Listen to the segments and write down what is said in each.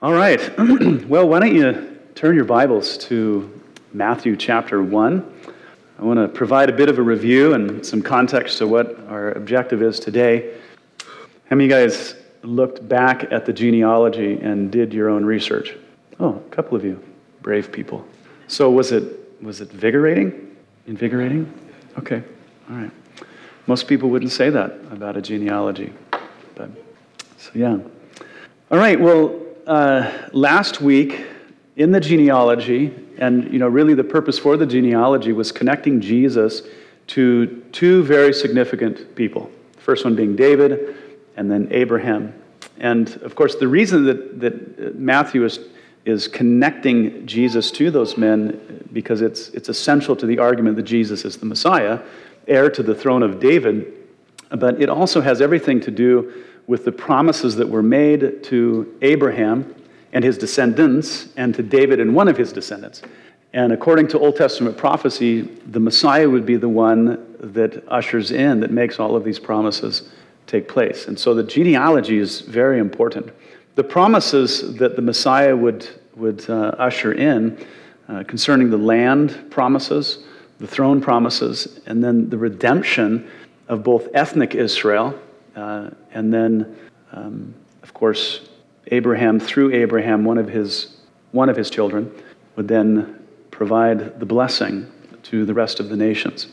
All right. well, why don't you turn your Bibles to Matthew chapter 1? I want to provide a bit of a review and some context to what our objective is today. How many of you guys looked back at the genealogy and did your own research? Oh, a couple of you. Brave people. So was it was it invigorating? Invigorating? Okay. All right. Most people wouldn't say that about a genealogy. But so yeah. All right, well, uh, last week in the genealogy, and you know, really the purpose for the genealogy was connecting Jesus to two very significant people. The first one being David, and then Abraham. And of course, the reason that, that Matthew is, is connecting Jesus to those men, because it's, it's essential to the argument that Jesus is the Messiah, heir to the throne of David, but it also has everything to do with the promises that were made to Abraham and his descendants and to David and one of his descendants. And according to Old Testament prophecy, the Messiah would be the one that ushers in, that makes all of these promises take place. And so the genealogy is very important. The promises that the Messiah would, would uh, usher in uh, concerning the land promises, the throne promises, and then the redemption of both ethnic Israel uh, and then, um, of course, Abraham, through Abraham, one of his, one of his children, would then provide the blessing to the rest of the nations.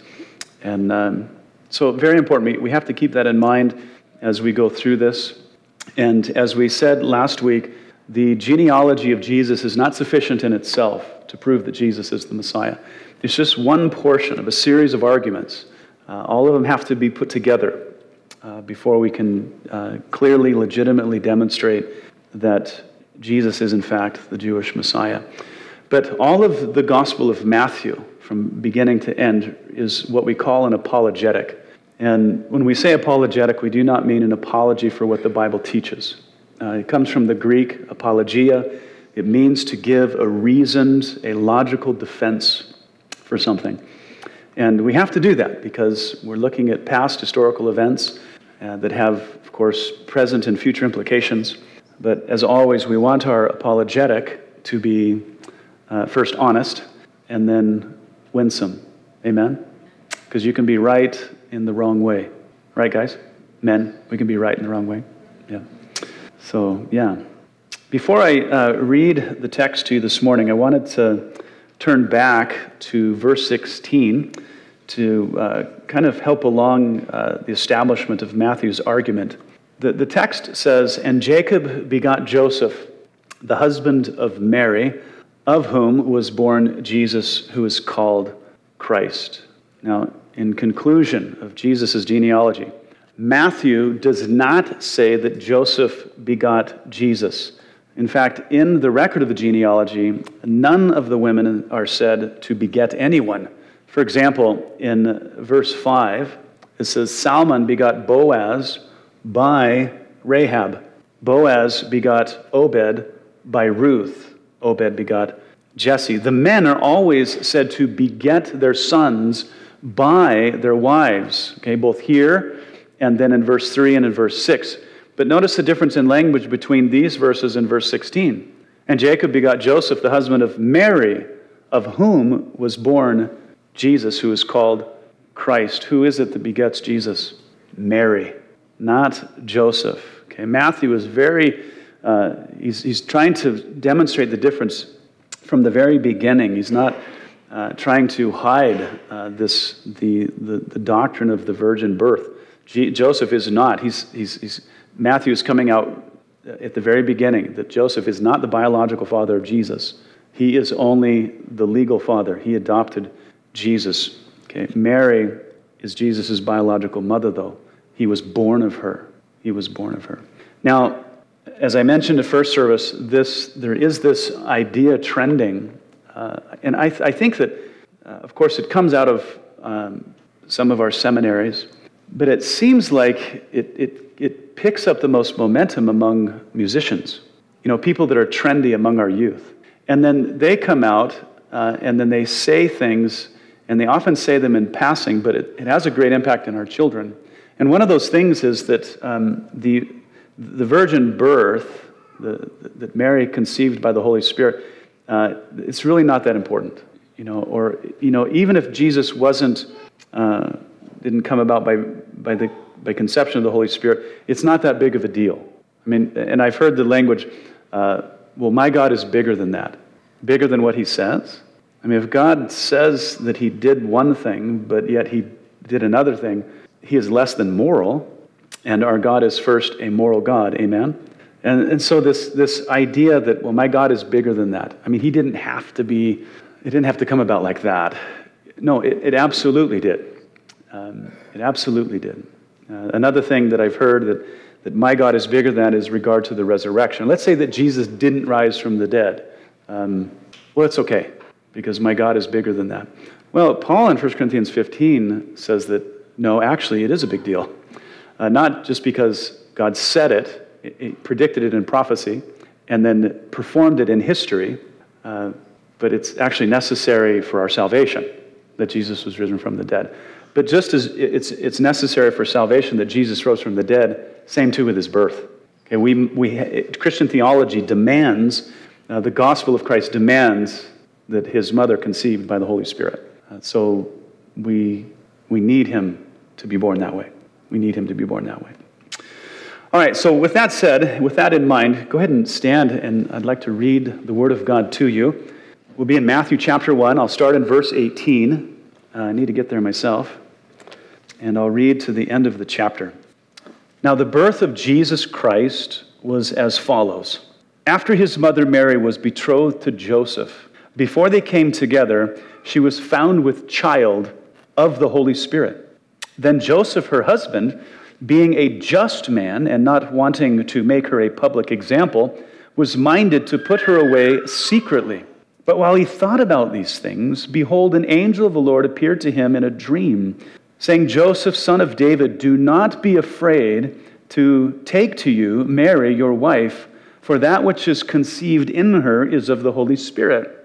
And um, so, very important. We have to keep that in mind as we go through this. And as we said last week, the genealogy of Jesus is not sufficient in itself to prove that Jesus is the Messiah. It's just one portion of a series of arguments. Uh, all of them have to be put together uh, before we can uh, clearly, legitimately demonstrate that Jesus is, in fact, the Jewish Messiah. But all of the Gospel of Matthew, from beginning to end, is what we call an apologetic. And when we say apologetic, we do not mean an apology for what the Bible teaches. Uh, it comes from the Greek apologia. It means to give a reasoned, a logical defense for something. And we have to do that because we're looking at past historical events uh, that have, of course, present and future implications. But as always, we want our apologetic to be uh, first honest and then winsome. Amen? Because you can be right in the wrong way. Right, guys? Men, we can be right in the wrong way. Yeah. So, yeah. Before I uh, read the text to you this morning, I wanted to turn back to verse 16 to uh, kind of help along uh, the establishment of Matthew's argument. The, the text says, And Jacob begot Joseph, the husband of Mary, of whom was born Jesus, who is called Christ. Now, in conclusion of Jesus' genealogy, Matthew does not say that Joseph begot Jesus. In fact, in the record of the genealogy, none of the women are said to beget anyone. For example, in verse 5, it says, Salmon begot Boaz by Rahab. Boaz begot Obed by Ruth. Obed begot Jesse. The men are always said to beget their sons by their wives, okay, both here and then in verse 3 and in verse 6. But notice the difference in language between these verses and verse 16. And Jacob begot Joseph, the husband of Mary, of whom was born Jesus, who is called Christ. Who is it that begets Jesus? Mary, not Joseph. Okay, Matthew is very, uh, he's, he's trying to demonstrate the difference from the very beginning. He's not uh, trying to hide uh, this, the, the, the, doctrine of the virgin birth. G- Joseph is not. He's, he's, he's, Matthew is coming out at the very beginning that Joseph is not the biological father of Jesus. He is only the legal father. He adopted Jesus. Okay, Mary is Jesus' biological mother, though. He was born of her. He was born of her. Now, as I mentioned at first service, this, there is this idea trending, uh, and I, th- I, think that, uh, of course, it comes out of um, some of our seminaries, but it seems like it, it, it picks up the most momentum among musicians, you know, people that are trendy among our youth. And then they come out uh, and then they say things and they often say them in passing, but it, it has a great impact on our children. And one of those things is that um, the, the virgin birth the, that Mary conceived by the Holy Spirit, uh, it's really not that important. You know, or you know, even if Jesus wasn't uh, didn't come about by by the by conception of the Holy Spirit, it's not that big of a deal. I mean, and I've heard the language, uh, well, my God is bigger than that, bigger than what He says. I mean, if God says that He did one thing, but yet He did another thing, He is less than moral, and our God is first a moral God. Amen. And, and so this, this idea that, well, my God is bigger than that. I mean, he didn't have to be, it didn't have to come about like that. No, it, it absolutely did. Um, it absolutely did. Uh, another thing that I've heard that, that my God is bigger than is regard to the resurrection. Let's say that Jesus didn't rise from the dead. Um, well, it's okay, because my God is bigger than that. Well, Paul in 1 Corinthians 15 says that no, actually, it is a big deal. Uh, not just because God said it, it, predicted it in prophecy and then performed it in history, uh, but it's actually necessary for our salvation that Jesus was risen from the dead. But just as it's, it's necessary for salvation that Jesus rose from the dead, same too with his birth. Okay, we, we, Christian theology demands, uh, the gospel of Christ demands that his mother conceived by the Holy Spirit. Uh, so we, we need him to be born that way. We need him to be born that way. All right, so with that said, with that in mind, go ahead and stand, and I'd like to read the Word of God to you. We'll be in Matthew chapter 1. I'll start in verse 18. Uh, I need to get there myself. And I'll read to the end of the chapter. Now, the birth of Jesus Christ was as follows After his mother Mary was betrothed to Joseph, before they came together, she was found with child of the Holy Spirit. Then Joseph, her husband, being a just man and not wanting to make her a public example, was minded to put her away secretly. But while he thought about these things, behold, an angel of the Lord appeared to him in a dream, saying, Joseph, son of David, do not be afraid to take to you Mary, your wife, for that which is conceived in her is of the Holy Spirit.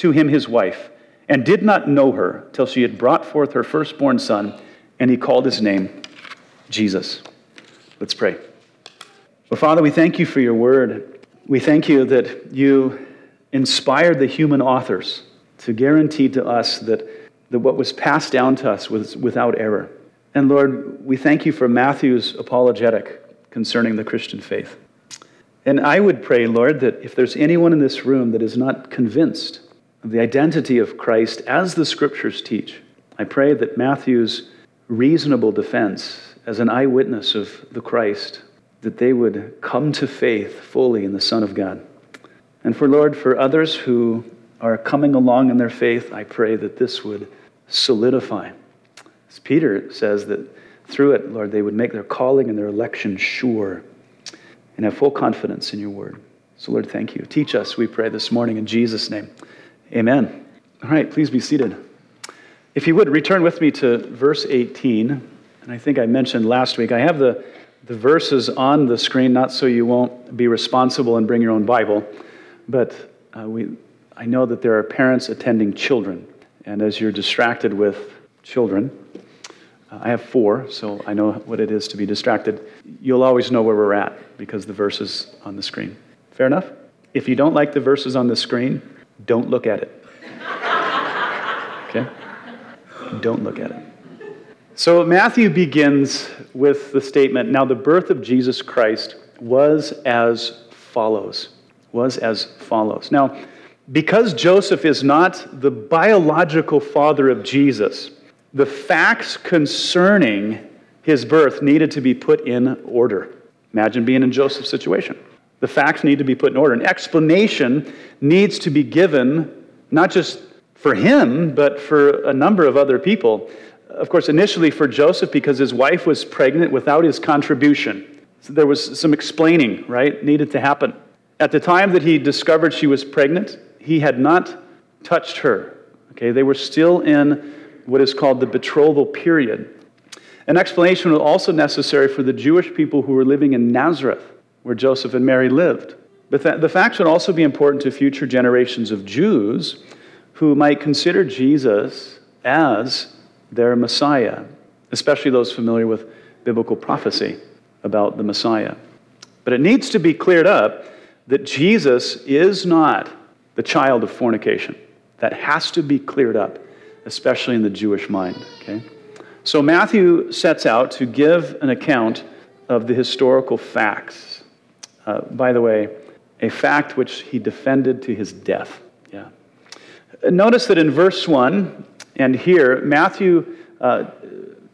to him his wife, and did not know her till she had brought forth her firstborn son, and he called his name Jesus. Let's pray. Well, Father, we thank you for your word. We thank you that you inspired the human authors to guarantee to us that, that what was passed down to us was without error. And Lord, we thank you for Matthew's apologetic concerning the Christian faith. And I would pray, Lord, that if there's anyone in this room that is not convinced the identity of Christ as the scriptures teach, I pray that Matthew's reasonable defense as an eyewitness of the Christ, that they would come to faith fully in the Son of God. And for Lord, for others who are coming along in their faith, I pray that this would solidify. As Peter says, that through it, Lord, they would make their calling and their election sure and have full confidence in your word. So, Lord, thank you. Teach us, we pray this morning in Jesus' name. Amen. All right, please be seated. If you would, return with me to verse 18. And I think I mentioned last week, I have the, the verses on the screen, not so you won't be responsible and bring your own Bible, but uh, we, I know that there are parents attending children. And as you're distracted with children, uh, I have four, so I know what it is to be distracted. You'll always know where we're at because the verses on the screen. Fair enough? If you don't like the verses on the screen, don't look at it. Okay? Don't look at it. So Matthew begins with the statement Now the birth of Jesus Christ was as follows. Was as follows. Now, because Joseph is not the biological father of Jesus, the facts concerning his birth needed to be put in order. Imagine being in Joseph's situation. The facts need to be put in order. An explanation needs to be given, not just for him, but for a number of other people of course, initially for Joseph because his wife was pregnant without his contribution. So there was some explaining, right, needed to happen. At the time that he discovered she was pregnant, he had not touched her. Okay, they were still in what is called the betrothal period. An explanation was also necessary for the Jewish people who were living in Nazareth, where Joseph and Mary lived. But the facts would also be important to future generations of Jews who might consider Jesus as their Messiah, especially those familiar with biblical prophecy about the Messiah. But it needs to be cleared up that Jesus is not the child of fornication. That has to be cleared up, especially in the Jewish mind. Okay? So Matthew sets out to give an account of the historical facts. Uh, by the way, a fact which he defended to his death. Yeah. Notice that in verse 1 and here, Matthew, uh,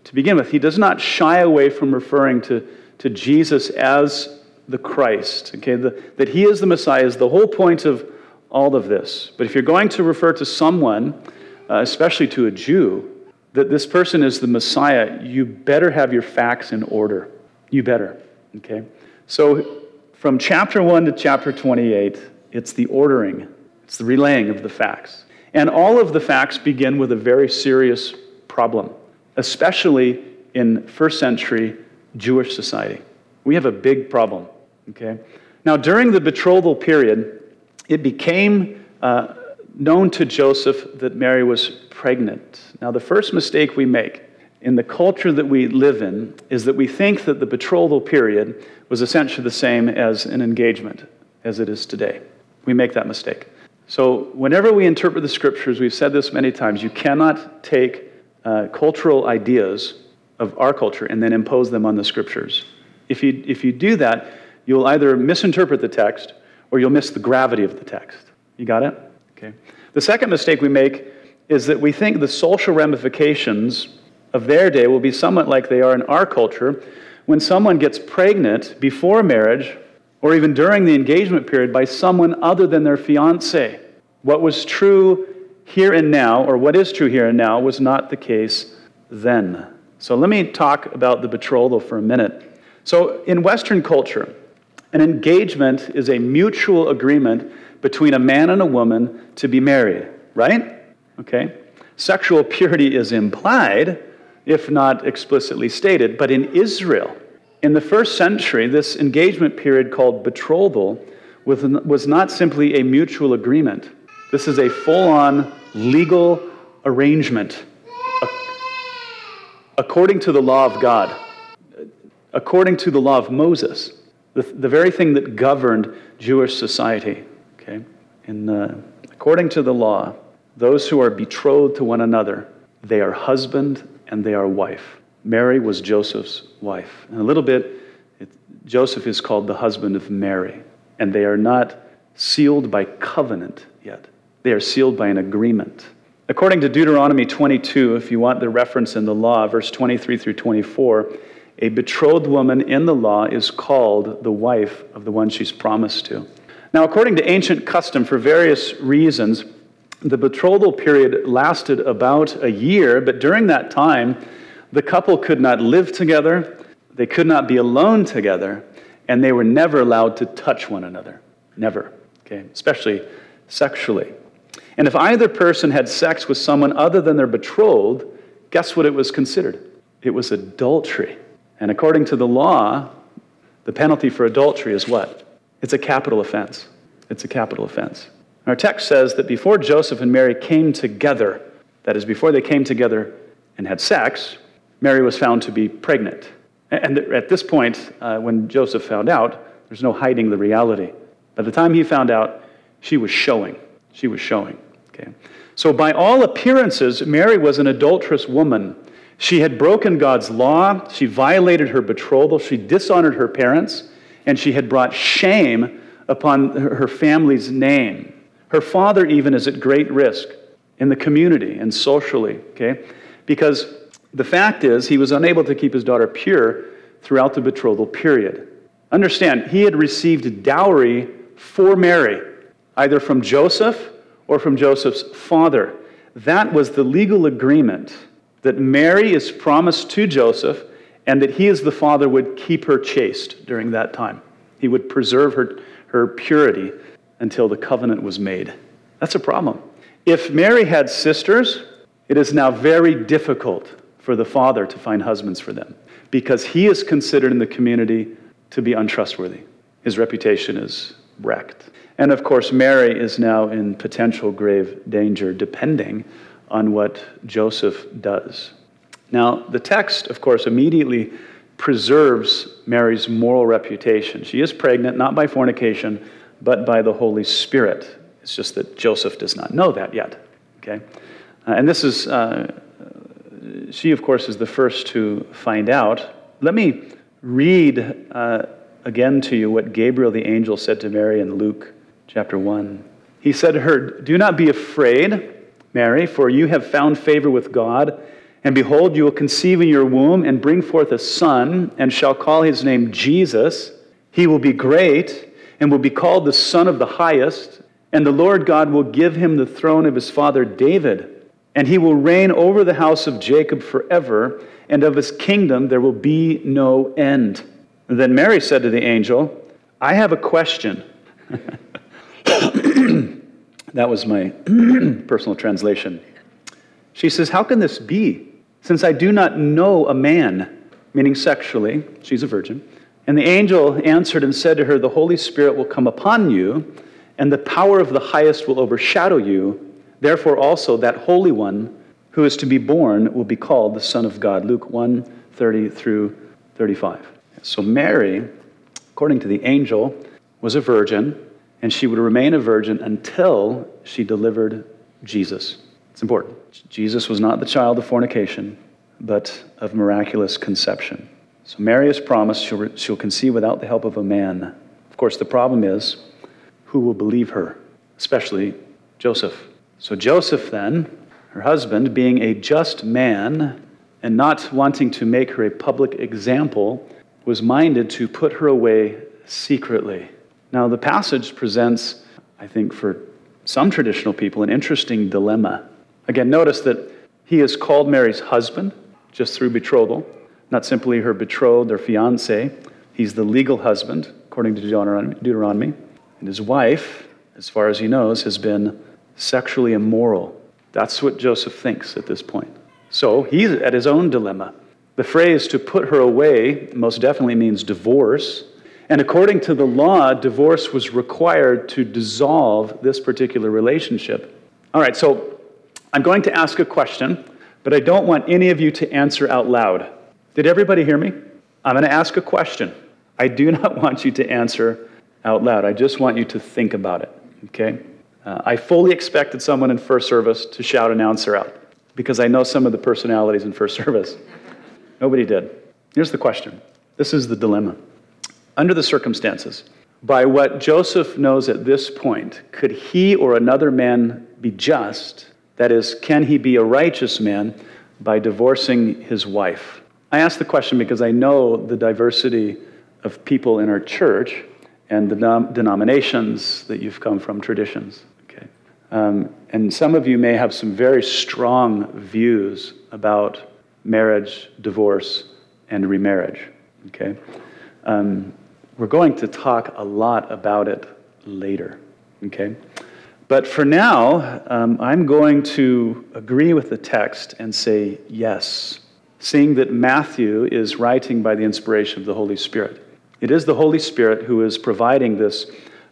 to begin with, he does not shy away from referring to, to Jesus as the Christ. Okay, the, that he is the Messiah is the whole point of all of this. But if you're going to refer to someone, uh, especially to a Jew, that this person is the Messiah, you better have your facts in order. You better. Okay? So from chapter 1 to chapter 28, it's the ordering, it's the relaying of the facts. And all of the facts begin with a very serious problem, especially in first century Jewish society. We have a big problem. Okay? Now, during the betrothal period, it became uh, known to Joseph that Mary was pregnant. Now, the first mistake we make in the culture that we live in is that we think that the betrothal period was essentially the same as an engagement as it is today. We make that mistake. So, whenever we interpret the scriptures, we've said this many times, you cannot take uh, cultural ideas of our culture and then impose them on the scriptures. If you, if you do that, you'll either misinterpret the text or you'll miss the gravity of the text. You got it? Okay. The second mistake we make is that we think the social ramifications of their day will be somewhat like they are in our culture when someone gets pregnant before marriage or even during the engagement period by someone other than their fiance. What was true here and now, or what is true here and now, was not the case then. So let me talk about the betrothal for a minute. So, in Western culture, an engagement is a mutual agreement between a man and a woman to be married, right? Okay? Sexual purity is implied, if not explicitly stated, but in Israel, in the first century, this engagement period called betrothal was not simply a mutual agreement. This is a full on legal arrangement according to the law of God, according to the law of Moses the, the very thing that governed Jewish society. Okay? In, uh, according to the law, those who are betrothed to one another, they are husband and they are wife. Mary was Joseph's wife. And a little bit, it, Joseph is called the husband of Mary. And they are not sealed by covenant yet, they are sealed by an agreement. According to Deuteronomy 22, if you want the reference in the law, verse 23 through 24, a betrothed woman in the law is called the wife of the one she's promised to. Now, according to ancient custom, for various reasons, the betrothal period lasted about a year, but during that time, the couple could not live together, they could not be alone together, and they were never allowed to touch one another. Never. Okay? Especially sexually. And if either person had sex with someone other than their betrothed, guess what it was considered? It was adultery. And according to the law, the penalty for adultery is what? It's a capital offense. It's a capital offense. Our text says that before Joseph and Mary came together, that is, before they came together and had sex, Mary was found to be pregnant. And at this point, uh, when Joseph found out, there's no hiding the reality. By the time he found out, she was showing. She was showing. Okay. So, by all appearances, Mary was an adulterous woman she had broken God's law, she violated her betrothal, she dishonored her parents, and she had brought shame upon her family's name. Her father, even, is at great risk in the community and socially, okay? Because the fact is, he was unable to keep his daughter pure throughout the betrothal period. Understand, he had received dowry for Mary, either from Joseph or from Joseph's father. That was the legal agreement that Mary is promised to Joseph and that he, as the father, would keep her chaste during that time. He would preserve her, her purity until the covenant was made. That's a problem. If Mary had sisters, it is now very difficult for the father to find husbands for them because he is considered in the community to be untrustworthy. His reputation is wrecked. And of course, Mary is now in potential grave danger depending on what Joseph does. Now, the text, of course, immediately preserves Mary's moral reputation. She is pregnant, not by fornication, but by the Holy Spirit. It's just that Joseph does not know that yet. Okay? Uh, and this is, uh, she, of course, is the first to find out. Let me read uh, again to you what Gabriel the angel said to Mary in Luke chapter 1. He said to her, Do not be afraid, Mary, for you have found favor with God. And behold, you will conceive in your womb and bring forth a son, and shall call his name Jesus. He will be great and will be called the Son of the Highest. And the Lord God will give him the throne of his father David. And he will reign over the house of Jacob forever, and of his kingdom there will be no end. And then Mary said to the angel, I have a question. that was my personal translation. She says, How can this be? Since I do not know a man, meaning sexually, she's a virgin. And the angel answered and said to her, The Holy Spirit will come upon you, and the power of the highest will overshadow you. Therefore, also that Holy One who is to be born will be called the Son of God. Luke 1 30 through 35. So, Mary, according to the angel, was a virgin, and she would remain a virgin until she delivered Jesus. It's important. Jesus was not the child of fornication, but of miraculous conception. So Mary has promised she'll, she'll conceive without the help of a man. Of course, the problem is who will believe her, especially Joseph. So Joseph, then, her husband, being a just man and not wanting to make her a public example, was minded to put her away secretly. Now, the passage presents, I think, for some traditional people, an interesting dilemma. Again, notice that he is called Mary's husband just through betrothal, not simply her betrothed or fiance. He's the legal husband, according to Deuteronomy. And his wife, as far as he knows, has been sexually immoral. That's what Joseph thinks at this point. So he's at his own dilemma. The phrase to put her away most definitely means divorce. And according to the law, divorce was required to dissolve this particular relationship. All right, so I'm going to ask a question, but I don't want any of you to answer out loud. Did everybody hear me? I'm going to ask a question. I do not want you to answer out loud. I just want you to think about it, okay? Uh, I fully expected someone in first service to shout an answer out because I know some of the personalities in first service. Nobody did. Here's the question this is the dilemma. Under the circumstances, by what Joseph knows at this point, could he or another man be just that is, can he be a righteous man by divorcing his wife? I ask the question because I know the diversity of people in our church and the denominations that you've come from, traditions. Okay? Um, and some of you may have some very strong views about marriage, divorce, and remarriage. Okay? Um, we're going to talk a lot about it later. Okay? But for now, um, I'm going to agree with the text and say yes, seeing that Matthew is writing by the inspiration of the Holy Spirit. It is the Holy Spirit who is providing this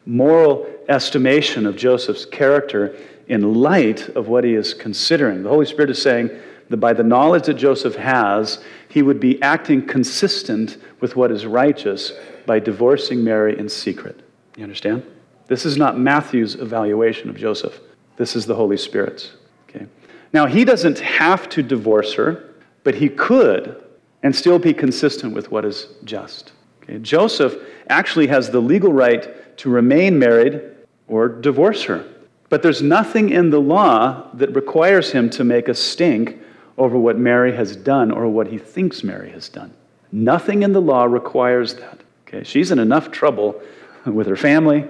moral estimation of Joseph's character in light of what he is considering. The Holy Spirit is saying that by the knowledge that Joseph has, he would be acting consistent with what is righteous by divorcing Mary in secret. You understand? This is not Matthew's evaluation of Joseph. This is the Holy Spirit's. Okay? Now, he doesn't have to divorce her, but he could and still be consistent with what is just. Okay? Joseph actually has the legal right to remain married or divorce her. But there's nothing in the law that requires him to make a stink over what Mary has done or what he thinks Mary has done. Nothing in the law requires that. Okay? She's in enough trouble with her family,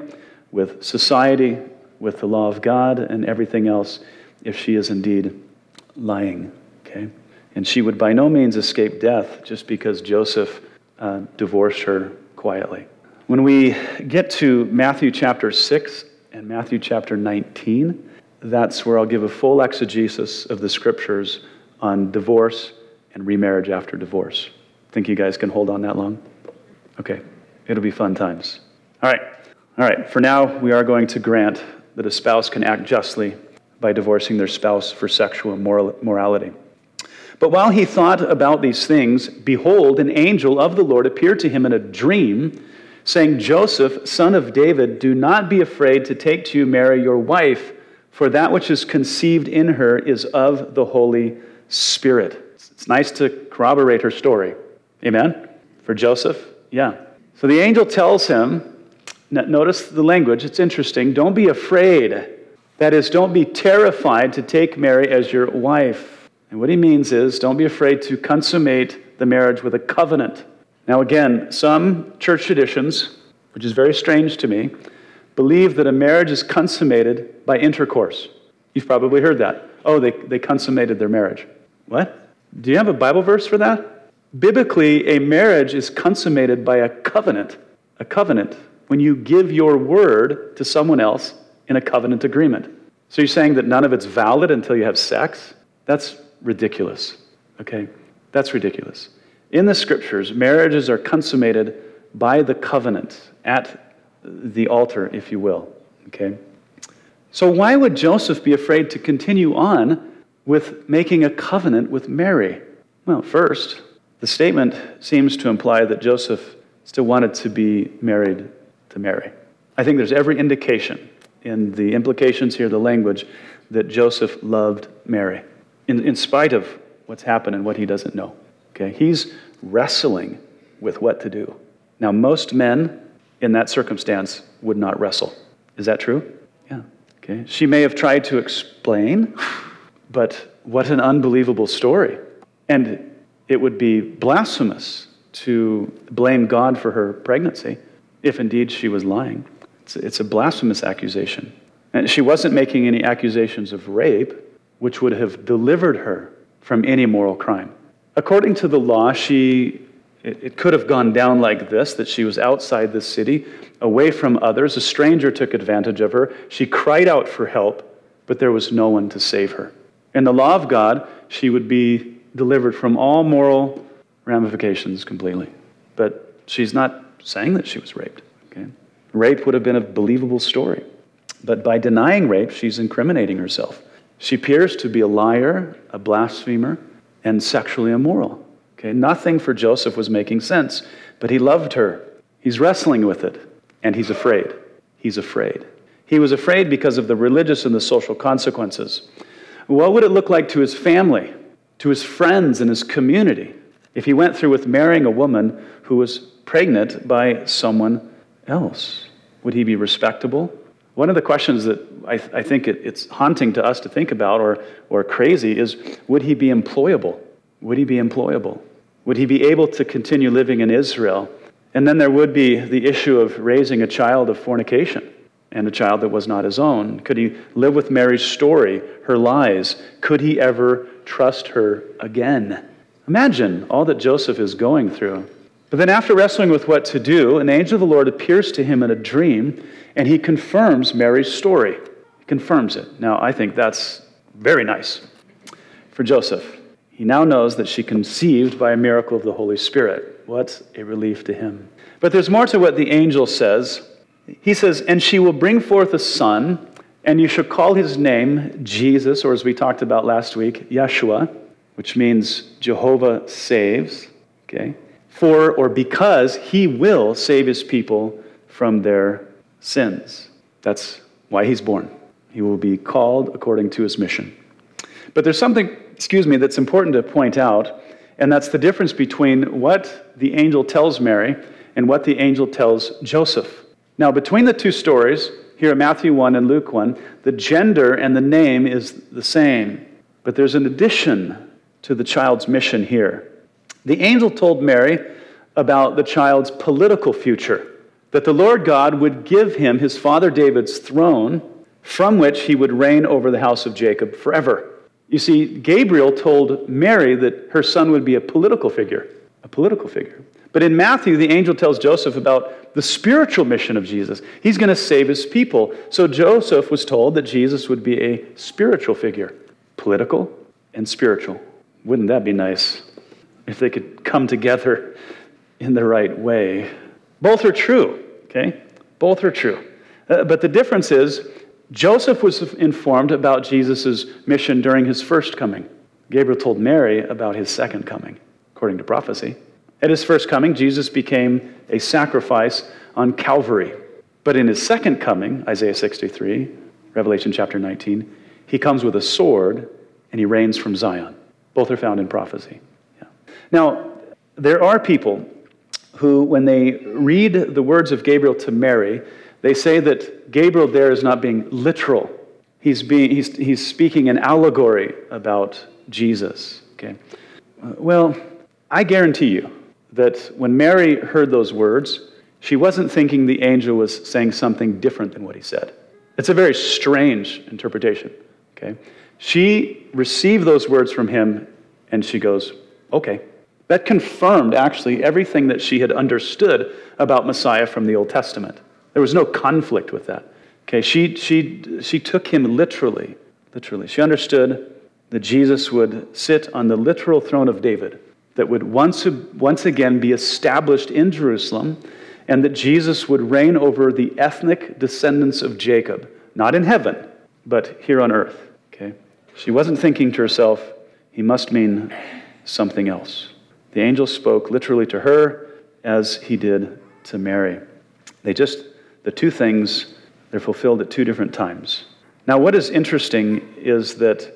with society, with the law of God, and everything else if she is indeed lying. Okay? And she would by no means escape death just because Joseph uh, divorced her quietly. When we get to Matthew chapter 6 and Matthew chapter 19, that's where I'll give a full exegesis of the scriptures on divorce and remarriage after divorce. Think you guys can hold on that long? Okay, it'll be fun times. All right, all right, for now, we are going to grant that a spouse can act justly by divorcing their spouse for sexual morality. But while he thought about these things, behold, an angel of the Lord appeared to him in a dream, saying, Joseph, son of David, do not be afraid to take to you Mary, your wife, for that which is conceived in her is of the Holy Spirit. It's nice to corroborate her story. Amen? For Joseph? Yeah. So the angel tells him, notice the language, it's interesting. Don't be afraid. That is, don't be terrified to take Mary as your wife. And what he means is, don't be afraid to consummate the marriage with a covenant. Now, again, some church traditions, which is very strange to me, believe that a marriage is consummated by intercourse. You've probably heard that. Oh, they, they consummated their marriage. What? Do you have a Bible verse for that? Biblically, a marriage is consummated by a covenant. A covenant. When you give your word to someone else in a covenant agreement. So you're saying that none of it's valid until you have sex? That's ridiculous. Okay? That's ridiculous. In the scriptures, marriages are consummated by the covenant at the altar, if you will. Okay? So why would Joseph be afraid to continue on with making a covenant with Mary? Well, first, the statement seems to imply that Joseph still wanted to be married to Mary. I think there's every indication in the implications here, the language, that Joseph loved Mary, in, in spite of what's happened and what he doesn't know. Okay? He's wrestling with what to do. Now, most men in that circumstance would not wrestle. Is that true? Yeah. Okay. She may have tried to explain, but what an unbelievable story. And it would be blasphemous to blame God for her pregnancy if indeed she was lying. It's, it's a blasphemous accusation. And she wasn't making any accusations of rape, which would have delivered her from any moral crime. According to the law, she it, could have gone down like this that she was outside the city, away from others. A stranger took advantage of her. She cried out for help, but there was no one to save her. In the law of God, she would be delivered from all moral ramifications completely. But she's not saying that she was raped. Okay? Rape would have been a believable story. But by denying rape, she's incriminating herself. She appears to be a liar, a blasphemer, and sexually immoral. Okay? Nothing for Joseph was making sense, but he loved her. He's wrestling with it, and he's afraid. He's afraid. He was afraid because of the religious and the social consequences. What would it look like to his family, to his friends, and his community if he went through with marrying a woman who was pregnant by someone else? Would he be respectable? One of the questions that I, th- I think it, it's haunting to us to think about or, or crazy is would he be employable? Would he be employable? Would he be able to continue living in Israel? And then there would be the issue of raising a child of fornication and a child that was not his own. Could he live with Mary's story, her lies? Could he ever trust her again? Imagine all that Joseph is going through. But then, after wrestling with what to do, an angel of the Lord appears to him in a dream and he confirms Mary's story. He confirms it. Now, I think that's very nice for Joseph. He now knows that she conceived by a miracle of the Holy Spirit. What a relief to him. But there's more to what the angel says. He says, And she will bring forth a son, and you shall call his name Jesus, or as we talked about last week, Yeshua, which means Jehovah saves. Okay? For or because he will save his people from their sins. That's why he's born. He will be called according to his mission. But there's something, excuse me, that's important to point out, and that's the difference between what the angel tells Mary and what the angel tells Joseph. Now, between the two stories, here in Matthew 1 and Luke 1, the gender and the name is the same. But there's an addition to the child's mission here. The angel told Mary about the child's political future that the Lord God would give him his father David's throne from which he would reign over the house of Jacob forever. You see, Gabriel told Mary that her son would be a political figure, a political figure. But in Matthew, the angel tells Joseph about the spiritual mission of Jesus. He's going to save his people. So Joseph was told that Jesus would be a spiritual figure, political and spiritual. Wouldn't that be nice if they could come together in the right way? Both are true, okay? Both are true. Uh, but the difference is Joseph was informed about Jesus' mission during his first coming. Gabriel told Mary about his second coming, according to prophecy. At his first coming, Jesus became a sacrifice on Calvary. But in his second coming, Isaiah 63, Revelation chapter 19, he comes with a sword and he reigns from Zion. Both are found in prophecy. Now, there are people who, when they read the words of Gabriel to Mary, they say that Gabriel there is not being literal. He's, being, he's, he's speaking an allegory about Jesus. Okay? Uh, well, I guarantee you that when Mary heard those words, she wasn't thinking the angel was saying something different than what he said. It's a very strange interpretation. Okay? She received those words from him and she goes, okay. That confirmed actually everything that she had understood about Messiah from the Old Testament. There was no conflict with that. Okay, she, she, she took him literally. Literally. She understood that Jesus would sit on the literal throne of David that would once, once again be established in Jerusalem, and that Jesus would reign over the ethnic descendants of Jacob, not in heaven, but here on earth. Okay? She wasn't thinking to herself, he must mean something else. The angel spoke literally to her as he did to Mary. They just, the two things, they're fulfilled at two different times. Now, what is interesting is that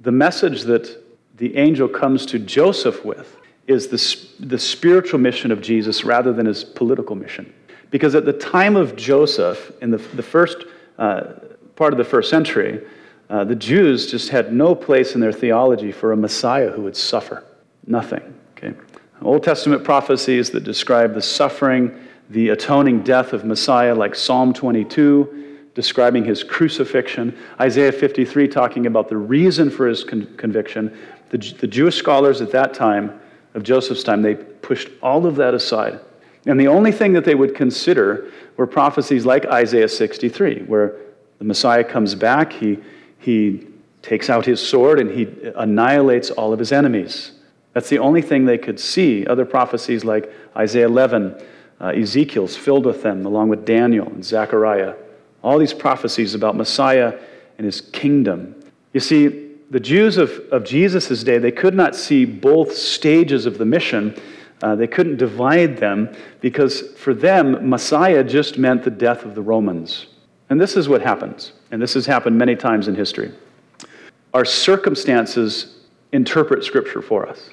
the message that the angel comes to Joseph with is the, the spiritual mission of Jesus rather than his political mission. Because at the time of Joseph, in the, the first uh, part of the first century, uh, the Jews just had no place in their theology for a Messiah who would suffer. Nothing. Okay? Old Testament prophecies that describe the suffering, the atoning death of Messiah, like Psalm 22, describing his crucifixion, Isaiah 53 talking about the reason for his con- conviction, the, the Jewish scholars at that time, of Joseph's time, they pushed all of that aside. And the only thing that they would consider were prophecies like Isaiah 63, where the Messiah comes back, he, he takes out his sword, and he annihilates all of his enemies. That's the only thing they could see. Other prophecies like Isaiah 11, uh, Ezekiel's filled with them, along with Daniel and Zechariah. All these prophecies about Messiah and his kingdom. You see, the Jews of, of Jesus' day, they could not see both stages of the mission. Uh, they couldn't divide them because for them, Messiah just meant the death of the Romans. And this is what happens, and this has happened many times in history. Our circumstances interpret Scripture for us.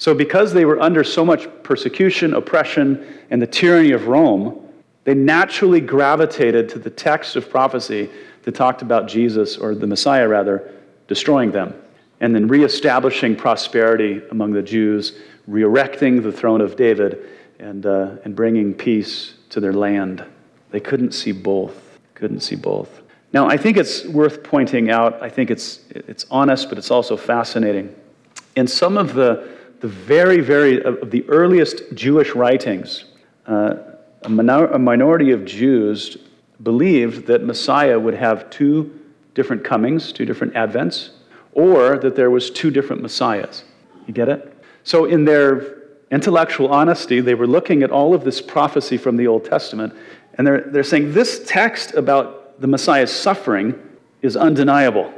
So, because they were under so much persecution, oppression, and the tyranny of Rome, they naturally gravitated to the text of prophecy that talked about Jesus, or the Messiah rather, destroying them, and then reestablishing prosperity among the Jews, re erecting the throne of David, and, uh, and bringing peace to their land. They couldn't see both. Couldn't see both. Now, I think it's worth pointing out, I think it's, it's honest, but it's also fascinating. In some of the, the very, very, of the earliest Jewish writings, uh, a, minor, a minority of Jews believed that Messiah would have two different comings, two different advents, or that there was two different messiahs. You get it? So in their intellectual honesty, they were looking at all of this prophecy from the Old Testament, and they're, they're saying this text about the Messiah's suffering is undeniable.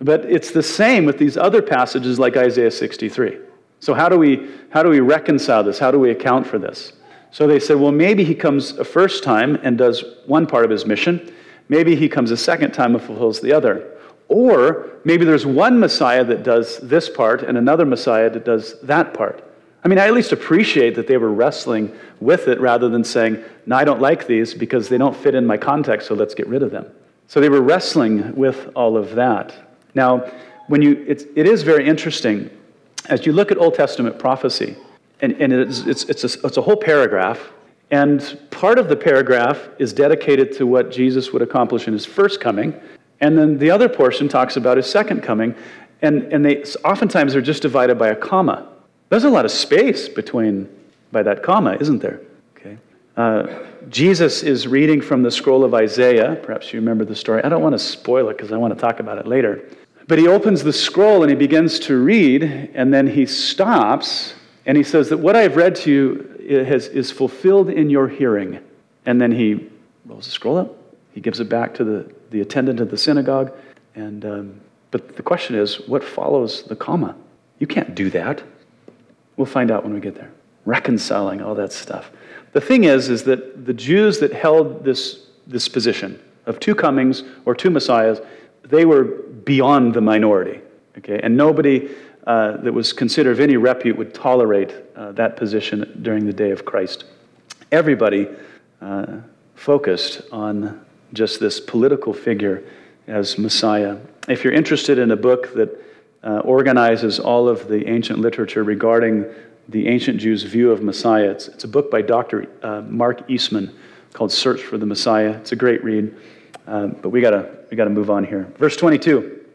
But it's the same with these other passages like Isaiah 63. So how do we how do we reconcile this? How do we account for this? So they said, well, maybe he comes a first time and does one part of his mission, Maybe he comes a second time and fulfills the other. Or maybe there's one Messiah that does this part and another Messiah that does that part. I mean, I at least appreciate that they were wrestling with it rather than saying, no, I don't like these because they don't fit in my context, so let's get rid of them. So they were wrestling with all of that. Now, when you, it's, it is very interesting as you look at Old Testament prophecy, and, and it's, it's, it's, a, it's a whole paragraph and part of the paragraph is dedicated to what Jesus would accomplish in his first coming. And then the other portion talks about his second coming. And, and they oftentimes they're just divided by a comma. There's a lot of space between by that comma, isn't there? Okay. Uh, Jesus is reading from the scroll of Isaiah. Perhaps you remember the story. I don't want to spoil it because I want to talk about it later. But he opens the scroll and he begins to read, and then he stops and he says that what I have read to you is fulfilled in your hearing. And then he rolls the scroll up, he gives it back to the, the attendant of the synagogue. And, um, but the question is, what follows the comma? You can't do that. We'll find out when we get there. Reconciling all that stuff. The thing is, is that the Jews that held this, this position of two comings or two messiahs, they were beyond the minority. Okay? And nobody uh, that was considered of any repute would tolerate uh, that position during the day of Christ. Everybody uh, focused on just this political figure as Messiah. If you're interested in a book that uh, organizes all of the ancient literature regarding the ancient Jews' view of Messiah, it's, it's a book by Dr. Uh, Mark Eastman called Search for the Messiah. It's a great read, uh, but we gotta we gotta move on here. Verse 22.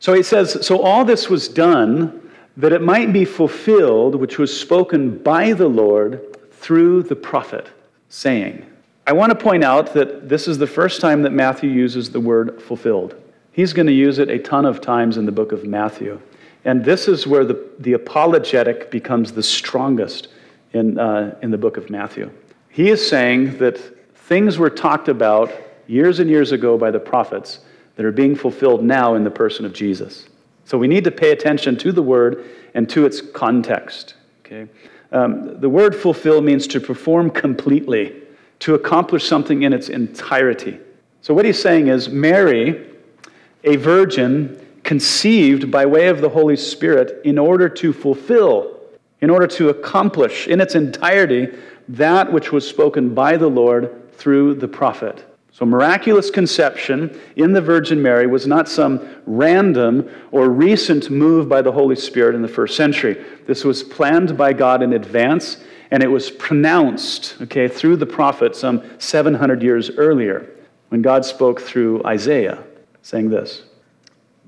So he says, So all this was done that it might be fulfilled, which was spoken by the Lord through the prophet, saying, I want to point out that this is the first time that Matthew uses the word fulfilled. He's going to use it a ton of times in the book of Matthew. And this is where the, the apologetic becomes the strongest in, uh, in the book of Matthew. He is saying that things were talked about years and years ago by the prophets that are being fulfilled now in the person of Jesus. So we need to pay attention to the word and to its context. Okay? Um, the word fulfill means to perform completely, to accomplish something in its entirety. So what he's saying is Mary, a virgin, conceived by way of the Holy Spirit in order to fulfill, in order to accomplish in its entirety that which was spoken by the Lord through the prophet. So, miraculous conception in the Virgin Mary was not some random or recent move by the Holy Spirit in the first century. This was planned by God in advance, and it was pronounced, okay, through the prophet some 700 years earlier when God spoke through Isaiah, saying this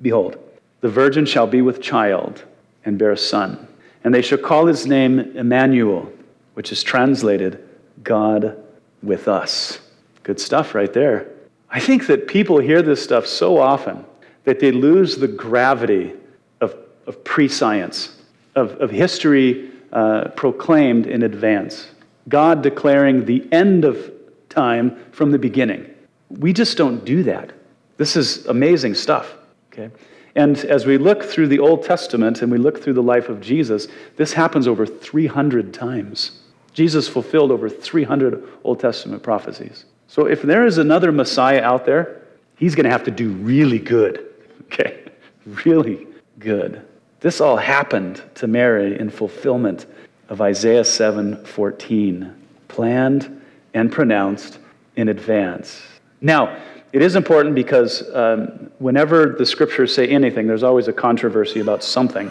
Behold, the virgin shall be with child and bear a son, and they shall call his name Emmanuel, which is translated God with us. Good stuff right there. I think that people hear this stuff so often that they lose the gravity of, of pre science, of, of history uh, proclaimed in advance, God declaring the end of time from the beginning. We just don't do that. This is amazing stuff. Okay? And as we look through the Old Testament and we look through the life of Jesus, this happens over 300 times. Jesus fulfilled over 300 Old Testament prophecies. So if there is another Messiah out there, he's going to have to do really good. Okay? Really good. This all happened to Mary in fulfillment of Isaiah 7:14, planned and pronounced in advance. Now, it is important because um, whenever the scriptures say anything, there's always a controversy about something.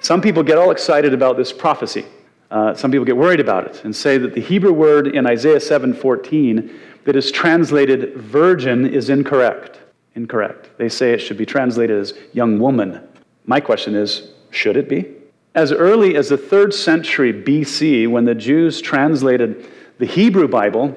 Some people get all excited about this prophecy. Uh, some people get worried about it and say that the Hebrew word in Isaiah 7:14 that is translated virgin is incorrect. Incorrect. They say it should be translated as young woman. My question is should it be? As early as the third century BC, when the Jews translated the Hebrew Bible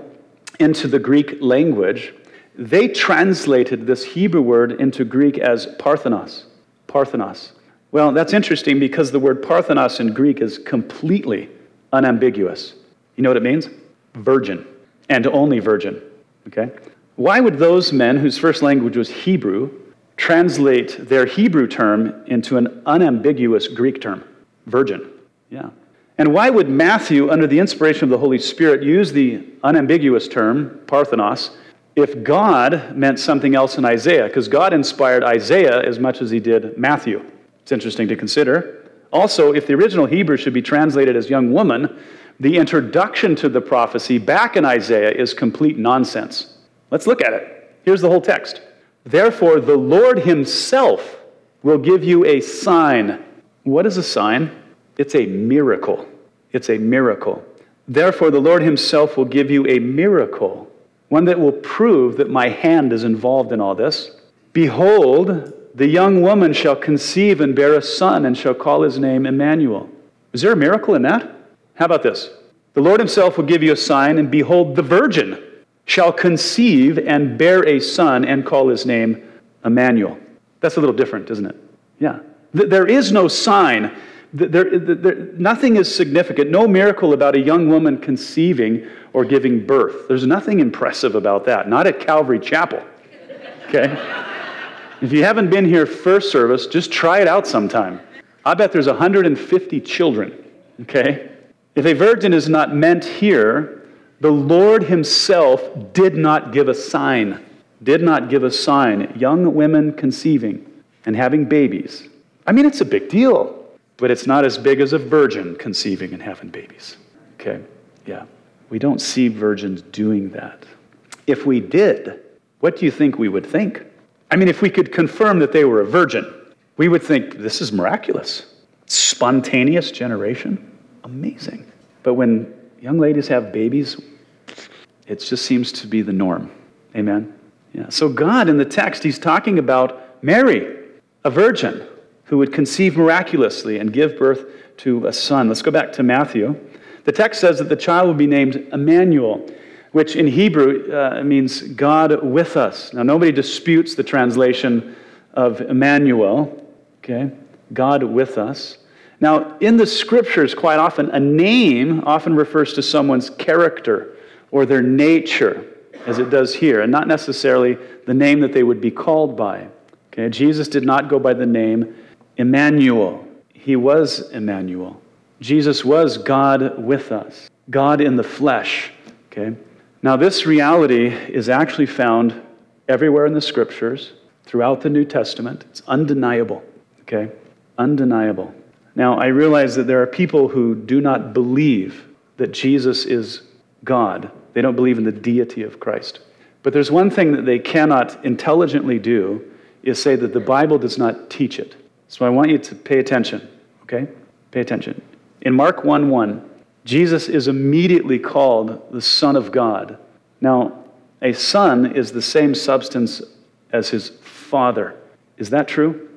into the Greek language, they translated this Hebrew word into Greek as parthenos. Parthenos. Well, that's interesting because the word parthenos in Greek is completely unambiguous. You know what it means? Virgin and only virgin. Okay? Why would those men whose first language was Hebrew translate their Hebrew term into an unambiguous Greek term? Virgin. Yeah. And why would Matthew, under the inspiration of the Holy Spirit, use the unambiguous term, parthenos, if God meant something else in Isaiah? Because God inspired Isaiah as much as he did Matthew. It's interesting to consider. Also, if the original Hebrew should be translated as young woman, the introduction to the prophecy back in Isaiah is complete nonsense. Let's look at it. Here's the whole text. Therefore, the Lord Himself will give you a sign. What is a sign? It's a miracle. It's a miracle. Therefore, the Lord Himself will give you a miracle, one that will prove that my hand is involved in all this. Behold, the young woman shall conceive and bear a son, and shall call his name Emmanuel Is there a miracle in that? How about this? The Lord himself will give you a sign, and behold, the virgin shall conceive and bear a son and call his name Emmanuel. That's a little different, isn't it? Yeah. There is no sign. There, there, nothing is significant. No miracle about a young woman conceiving or giving birth. There's nothing impressive about that. Not at Calvary Chapel. Okay? If you haven't been here first service, just try it out sometime. I bet there's 150 children. Okay? If a virgin is not meant here, the Lord Himself did not give a sign. Did not give a sign. Young women conceiving and having babies. I mean, it's a big deal, but it's not as big as a virgin conceiving and having babies. Okay? Yeah. We don't see virgins doing that. If we did, what do you think we would think? I mean, if we could confirm that they were a virgin, we would think this is miraculous. Spontaneous generation? Amazing. But when young ladies have babies, it just seems to be the norm. Amen? Yeah. So, God in the text, He's talking about Mary, a virgin who would conceive miraculously and give birth to a son. Let's go back to Matthew. The text says that the child will be named Emmanuel, which in Hebrew uh, means God with us. Now, nobody disputes the translation of Emmanuel, okay? God with us. Now, in the scriptures, quite often, a name often refers to someone's character or their nature, as it does here, and not necessarily the name that they would be called by. Okay? Jesus did not go by the name Emmanuel. He was Emmanuel. Jesus was God with us, God in the flesh. Okay? Now, this reality is actually found everywhere in the scriptures, throughout the New Testament. It's undeniable. Okay? Undeniable. Now, I realize that there are people who do not believe that Jesus is God. They don't believe in the deity of Christ. But there's one thing that they cannot intelligently do is say that the Bible does not teach it. So I want you to pay attention, okay? Pay attention. In Mark 1 1, Jesus is immediately called the Son of God. Now, a son is the same substance as his father. Is that true?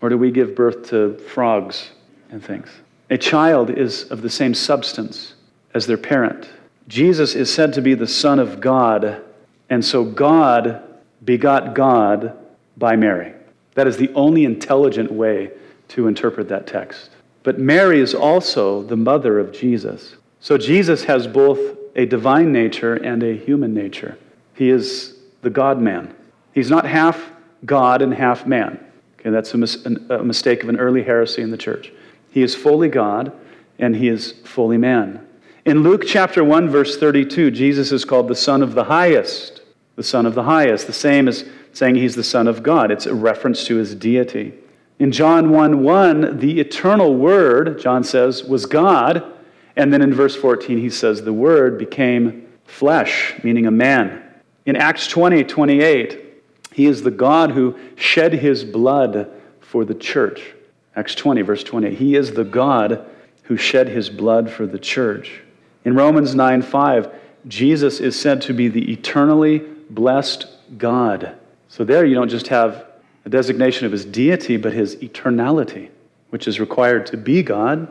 Or do we give birth to frogs and things? A child is of the same substance as their parent. Jesus is said to be the Son of God, and so God begot God by Mary. That is the only intelligent way to interpret that text. But Mary is also the mother of Jesus. So Jesus has both a divine nature and a human nature. He is the God man. He's not half God and half man. Okay, that's a, mis- a mistake of an early heresy in the church. He is fully God and he is fully man. In Luke chapter 1, verse 32, Jesus is called the Son of the Highest. The Son of the Highest, the same as saying he's the Son of God. It's a reference to his deity. In John 1 1, the eternal Word, John says, was God. And then in verse 14, he says, the Word became flesh, meaning a man. In Acts 20 28, he is the God who shed his blood for the church. Acts 20, verse 20. He is the God who shed his blood for the church. In Romans 9 5, Jesus is said to be the eternally blessed God. So there you don't just have a designation of his deity, but his eternality, which is required to be God.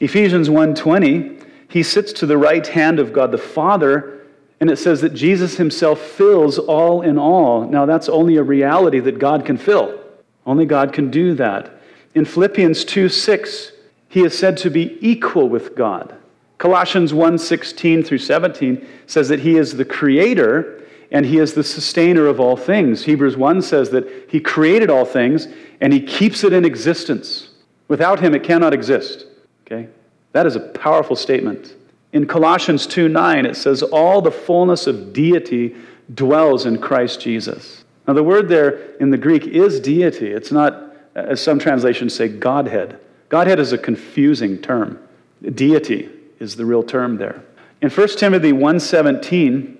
Ephesians 1:20, he sits to the right hand of God the Father, and it says that Jesus himself fills all in all. Now that's only a reality that God can fill. Only God can do that. In Philippians 2:6, he is said to be equal with God. Colossians 1:16 through 17 says that he is the creator and he is the sustainer of all things. Hebrews 1 says that he created all things and he keeps it in existence. Without him, it cannot exist. Okay? That is a powerful statement. In Colossians 2 9, it says, All the fullness of deity dwells in Christ Jesus. Now, the word there in the Greek is deity. It's not, Uh, as some translations say, Godhead. Godhead is a confusing term. Deity is the real term there. In 1 Timothy 1:17,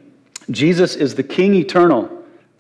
Jesus is the King eternal,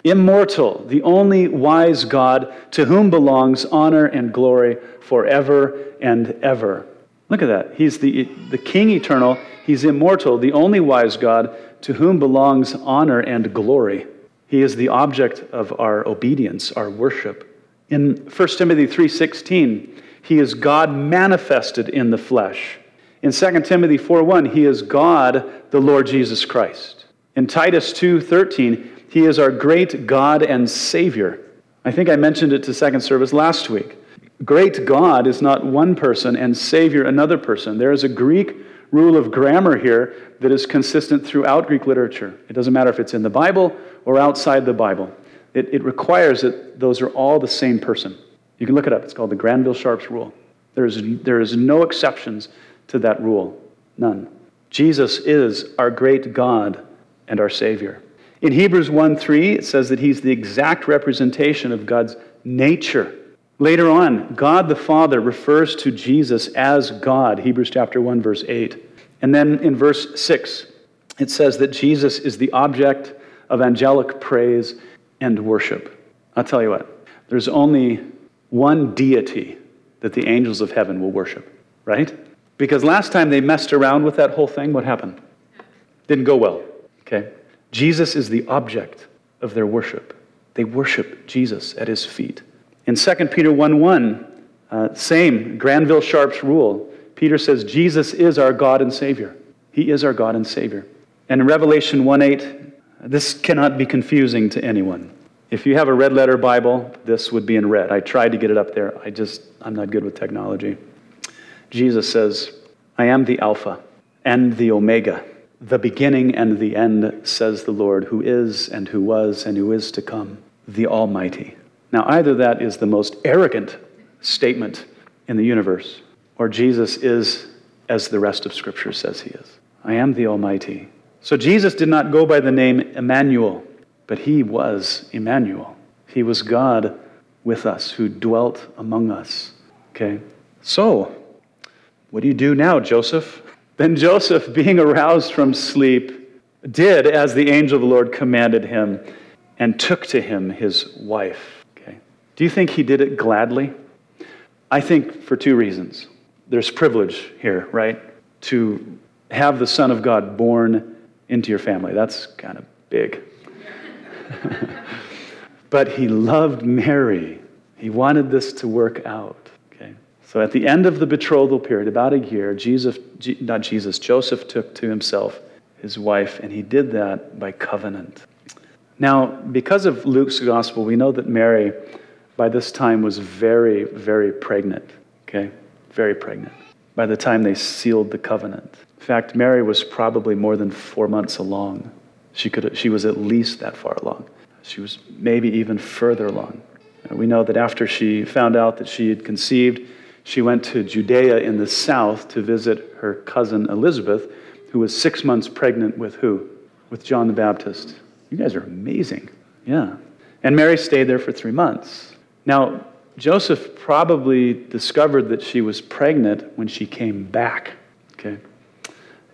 immortal, the only wise God to whom belongs honor and glory forever and ever. Look at that. He's the, the King eternal, he's immortal, the only wise God to whom belongs honor and glory. He is the object of our obedience, our worship. In 1 Timothy 3:16, he is God manifested in the flesh. In 2 Timothy 4:1, he is God, the Lord Jesus Christ. In Titus 2:13, he is our great God and Savior. I think I mentioned it to second service last week. Great God is not one person and Savior another person. There is a Greek rule of grammar here that is consistent throughout Greek literature. It doesn't matter if it's in the Bible or outside the Bible. It, it requires that those are all the same person. You can look it up. It's called the Granville Sharps rule. There is, there is no exceptions to that rule. None. Jesus is our great God and our Savior. In Hebrews 1 3, it says that he's the exact representation of God's nature. Later on, God the Father refers to Jesus as God, Hebrews chapter 1, verse 8. And then in verse 6, it says that Jesus is the object of angelic praise and worship. I'll tell you what, there's only one deity that the angels of heaven will worship, right? Because last time they messed around with that whole thing, what happened? Didn't go well, okay? Jesus is the object of their worship. They worship Jesus at his feet. In 2 Peter 1 1, uh, same Granville Sharp's rule. Peter says, Jesus is our God and Savior. He is our God and Savior. And in Revelation 1 8, this cannot be confusing to anyone. If you have a red letter Bible, this would be in red. I tried to get it up there. I just, I'm not good with technology. Jesus says, I am the Alpha and the Omega, the beginning and the end, says the Lord, who is and who was and who is to come, the Almighty. Now, either that is the most arrogant statement in the universe, or Jesus is as the rest of Scripture says he is. I am the Almighty. So Jesus did not go by the name Emmanuel, but he was Emmanuel. He was God with us, who dwelt among us. Okay? So, what do you do now, Joseph? Then Joseph, being aroused from sleep, did as the angel of the Lord commanded him and took to him his wife. Okay. Do you think he did it gladly? I think for two reasons. There's privilege here, right? To have the Son of God born into your family. That's kind of big. but he loved Mary. He wanted this to work out. Okay? So at the end of the betrothal period, about a year, Jesus, not Jesus, Joseph took to himself his wife, and he did that by covenant. Now, because of Luke's gospel, we know that Mary, by this time, was very, very pregnant. Okay? Very pregnant. By the time they sealed the covenant. In fact, Mary was probably more than four months along. She, could, she was at least that far along. She was maybe even further along. We know that after she found out that she had conceived, she went to Judea in the south to visit her cousin Elizabeth, who was six months pregnant with who? With John the Baptist. You guys are amazing. Yeah. And Mary stayed there for three months. Now, Joseph probably discovered that she was pregnant when she came back.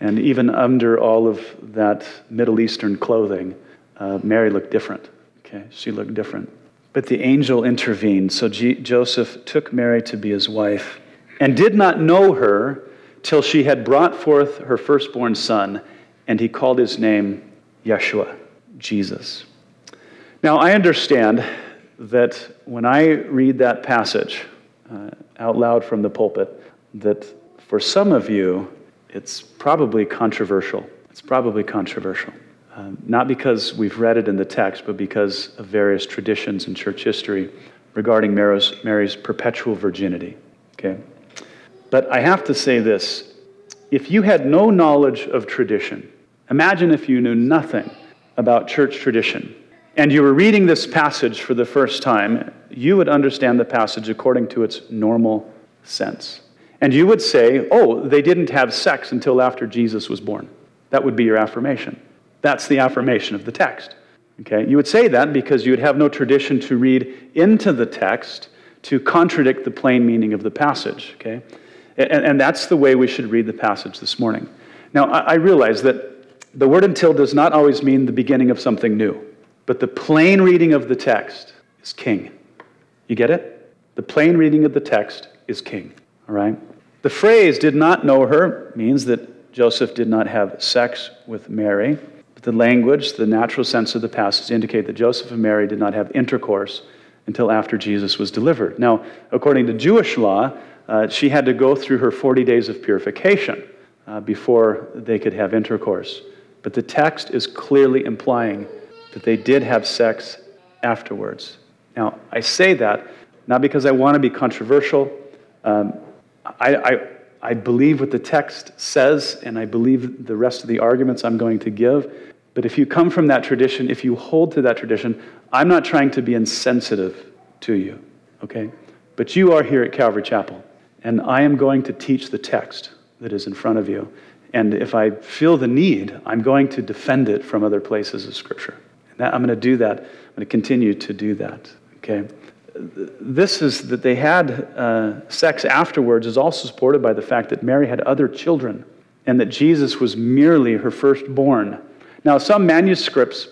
And even under all of that Middle Eastern clothing, uh, Mary looked different. Okay. She looked different. But the angel intervened. So G- Joseph took Mary to be his wife and did not know her till she had brought forth her firstborn son, and he called his name Yeshua, Jesus. Now, I understand that when I read that passage uh, out loud from the pulpit, that for some of you, it's probably controversial. It's probably controversial. Um, not because we've read it in the text, but because of various traditions in church history regarding Mary's, Mary's perpetual virginity. Okay? But I have to say this if you had no knowledge of tradition, imagine if you knew nothing about church tradition, and you were reading this passage for the first time, you would understand the passage according to its normal sense. And you would say, oh, they didn't have sex until after Jesus was born. That would be your affirmation. That's the affirmation of the text. Okay? You would say that because you would have no tradition to read into the text to contradict the plain meaning of the passage. Okay? And, and that's the way we should read the passage this morning. Now, I, I realize that the word until does not always mean the beginning of something new, but the plain reading of the text is king. You get it? The plain reading of the text is king. All right? The phrase did not know her means that Joseph did not have sex with Mary. But the language, the natural sense of the passage indicate that Joseph and Mary did not have intercourse until after Jesus was delivered. Now, according to Jewish law, uh, she had to go through her 40 days of purification uh, before they could have intercourse. But the text is clearly implying that they did have sex afterwards. Now, I say that not because I want to be controversial. Um, I, I, I believe what the text says, and I believe the rest of the arguments I'm going to give. But if you come from that tradition, if you hold to that tradition, I'm not trying to be insensitive to you, okay? But you are here at Calvary Chapel, and I am going to teach the text that is in front of you. And if I feel the need, I'm going to defend it from other places of Scripture. And that, I'm going to do that. I'm going to continue to do that. Okay? This is that they had uh, sex afterwards is also supported by the fact that Mary had other children and that Jesus was merely her firstborn. Now, some manuscripts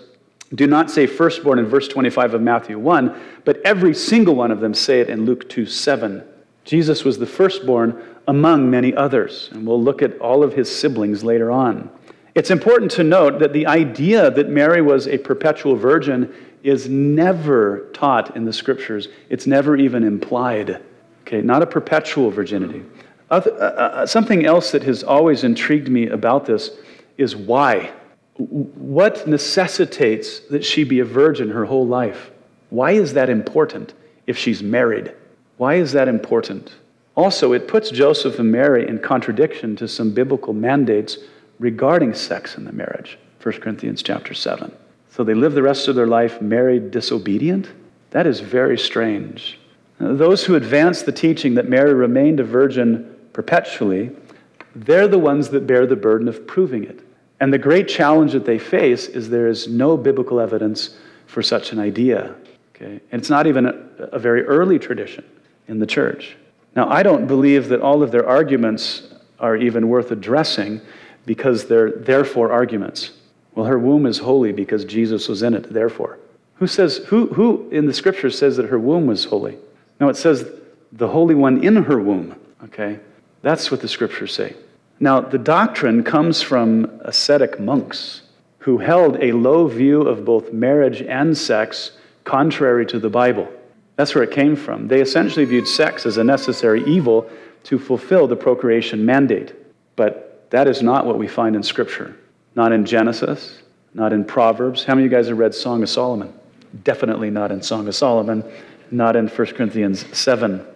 do not say firstborn in verse 25 of Matthew 1, but every single one of them say it in Luke 2 7. Jesus was the firstborn among many others. And we'll look at all of his siblings later on. It's important to note that the idea that Mary was a perpetual virgin is never taught in the scriptures. It's never even implied. Okay, not a perpetual virginity. Other, uh, uh, something else that has always intrigued me about this is why. What necessitates that she be a virgin her whole life? Why is that important if she's married? Why is that important? Also, it puts Joseph and Mary in contradiction to some biblical mandates regarding sex in the marriage. 1 Corinthians chapter 7. So they live the rest of their life married disobedient? That is very strange. Those who advance the teaching that Mary remained a virgin perpetually, they're the ones that bear the burden of proving it. And the great challenge that they face is there is no biblical evidence for such an idea. Okay? And it's not even a, a very early tradition in the church. Now, I don't believe that all of their arguments are even worth addressing because they're therefore arguments. Well, her womb is holy because Jesus was in it, therefore. Who says, who, who in the scripture says that her womb was holy? No, it says the Holy One in her womb, okay? That's what the scriptures say. Now, the doctrine comes from ascetic monks who held a low view of both marriage and sex contrary to the Bible. That's where it came from. They essentially viewed sex as a necessary evil to fulfill the procreation mandate. But that is not what we find in Scripture. Not in Genesis, not in Proverbs. How many of you guys have read Song of Solomon? Definitely not in Song of Solomon, not in 1 Corinthians 7.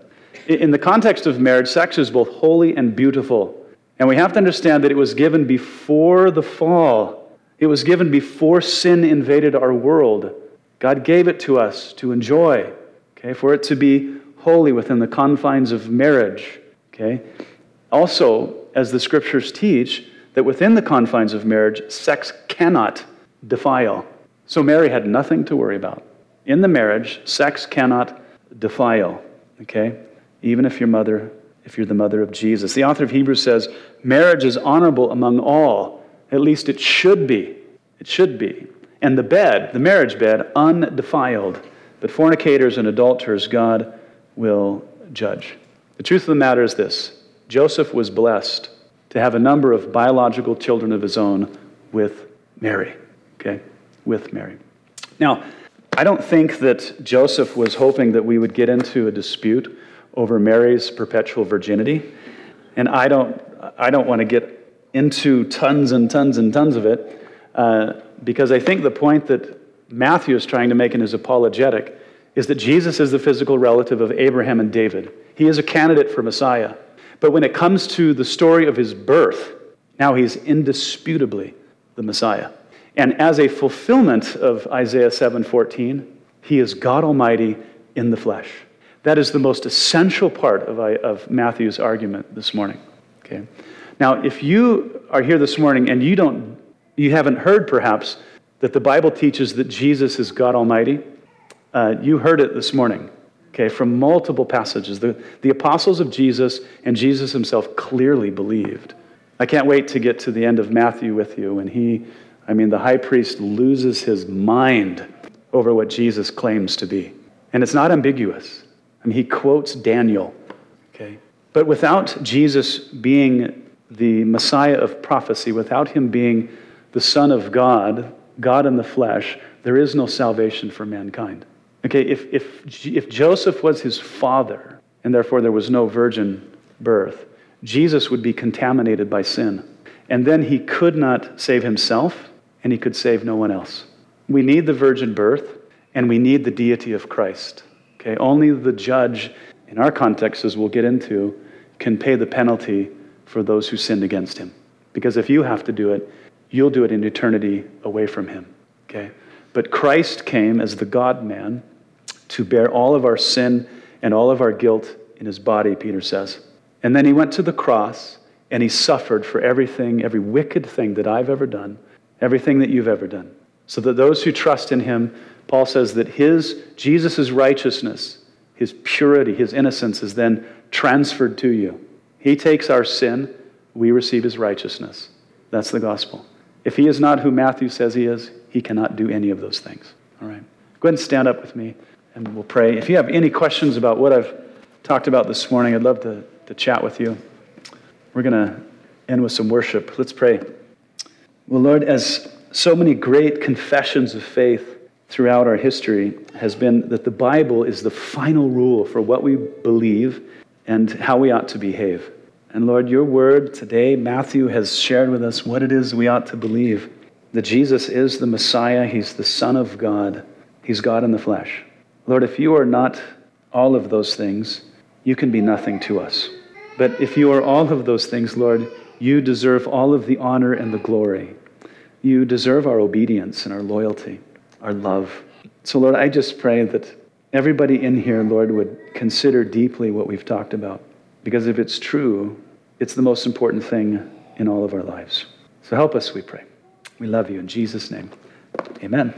In the context of marriage, sex is both holy and beautiful. And we have to understand that it was given before the fall. It was given before sin invaded our world. God gave it to us to enjoy okay, for it to be holy within the confines of marriage. Okay? Also, as the scriptures teach, that within the confines of marriage, sex cannot defile. So Mary had nothing to worry about. In the marriage, sex cannot defile. Okay? Even if your mother, if you're the mother of Jesus. The author of Hebrews says, marriage is honorable among all. At least it should be. It should be. And the bed, the marriage bed, undefiled. But fornicators and adulterers, God will judge. The truth of the matter is this Joseph was blessed to have a number of biological children of his own with Mary. Okay? With Mary. Now, I don't think that Joseph was hoping that we would get into a dispute over Mary's perpetual virginity. And I don't, I don't want to get into tons and tons and tons of it uh, because I think the point that Matthew is trying to make in his apologetic is that Jesus is the physical relative of Abraham and David. He is a candidate for Messiah. But when it comes to the story of his birth, now he's indisputably the Messiah. And as a fulfillment of Isaiah 7:14, he is God Almighty in the flesh. That is the most essential part of, of Matthew's argument this morning. Okay? Now, if you are here this morning and you don't you haven't heard perhaps that the Bible teaches that Jesus is God Almighty. Uh, you heard it this morning, okay, from multiple passages. The, the apostles of Jesus and Jesus himself clearly believed. I can't wait to get to the end of Matthew with you when he, I mean, the high priest loses his mind over what Jesus claims to be. And it's not ambiguous. I mean, he quotes Daniel, okay? But without Jesus being the Messiah of prophecy, without him being the Son of God, God in the flesh, there is no salvation for mankind. Okay, if, if, if Joseph was his father, and therefore there was no virgin birth, Jesus would be contaminated by sin. And then he could not save himself, and he could save no one else. We need the virgin birth, and we need the deity of Christ. Okay, only the judge, in our context, as we'll get into, can pay the penalty for those who sinned against him. Because if you have to do it, you'll do it in eternity away from him. Okay? But Christ came as the God man to bear all of our sin and all of our guilt in his body, Peter says. And then he went to the cross and he suffered for everything, every wicked thing that I've ever done, everything that you've ever done. So that those who trust in him, Paul says that his, Jesus' righteousness, his purity, his innocence is then transferred to you. He takes our sin, we receive his righteousness. That's the gospel. If he is not who Matthew says he is, he cannot do any of those things. All right. Go ahead and stand up with me and we'll pray. If you have any questions about what I've talked about this morning, I'd love to, to chat with you. We're going to end with some worship. Let's pray. Well, Lord, as so many great confessions of faith throughout our history has been that the Bible is the final rule for what we believe and how we ought to behave. And Lord, your word today, Matthew has shared with us what it is we ought to believe that Jesus is the Messiah, he's the Son of God, he's God in the flesh. Lord, if you are not all of those things, you can be nothing to us. But if you are all of those things, Lord, you deserve all of the honor and the glory. You deserve our obedience and our loyalty, our love. So, Lord, I just pray that everybody in here, Lord, would consider deeply what we've talked about. Because if it's true, it's the most important thing in all of our lives. So help us, we pray. We love you in Jesus' name. Amen.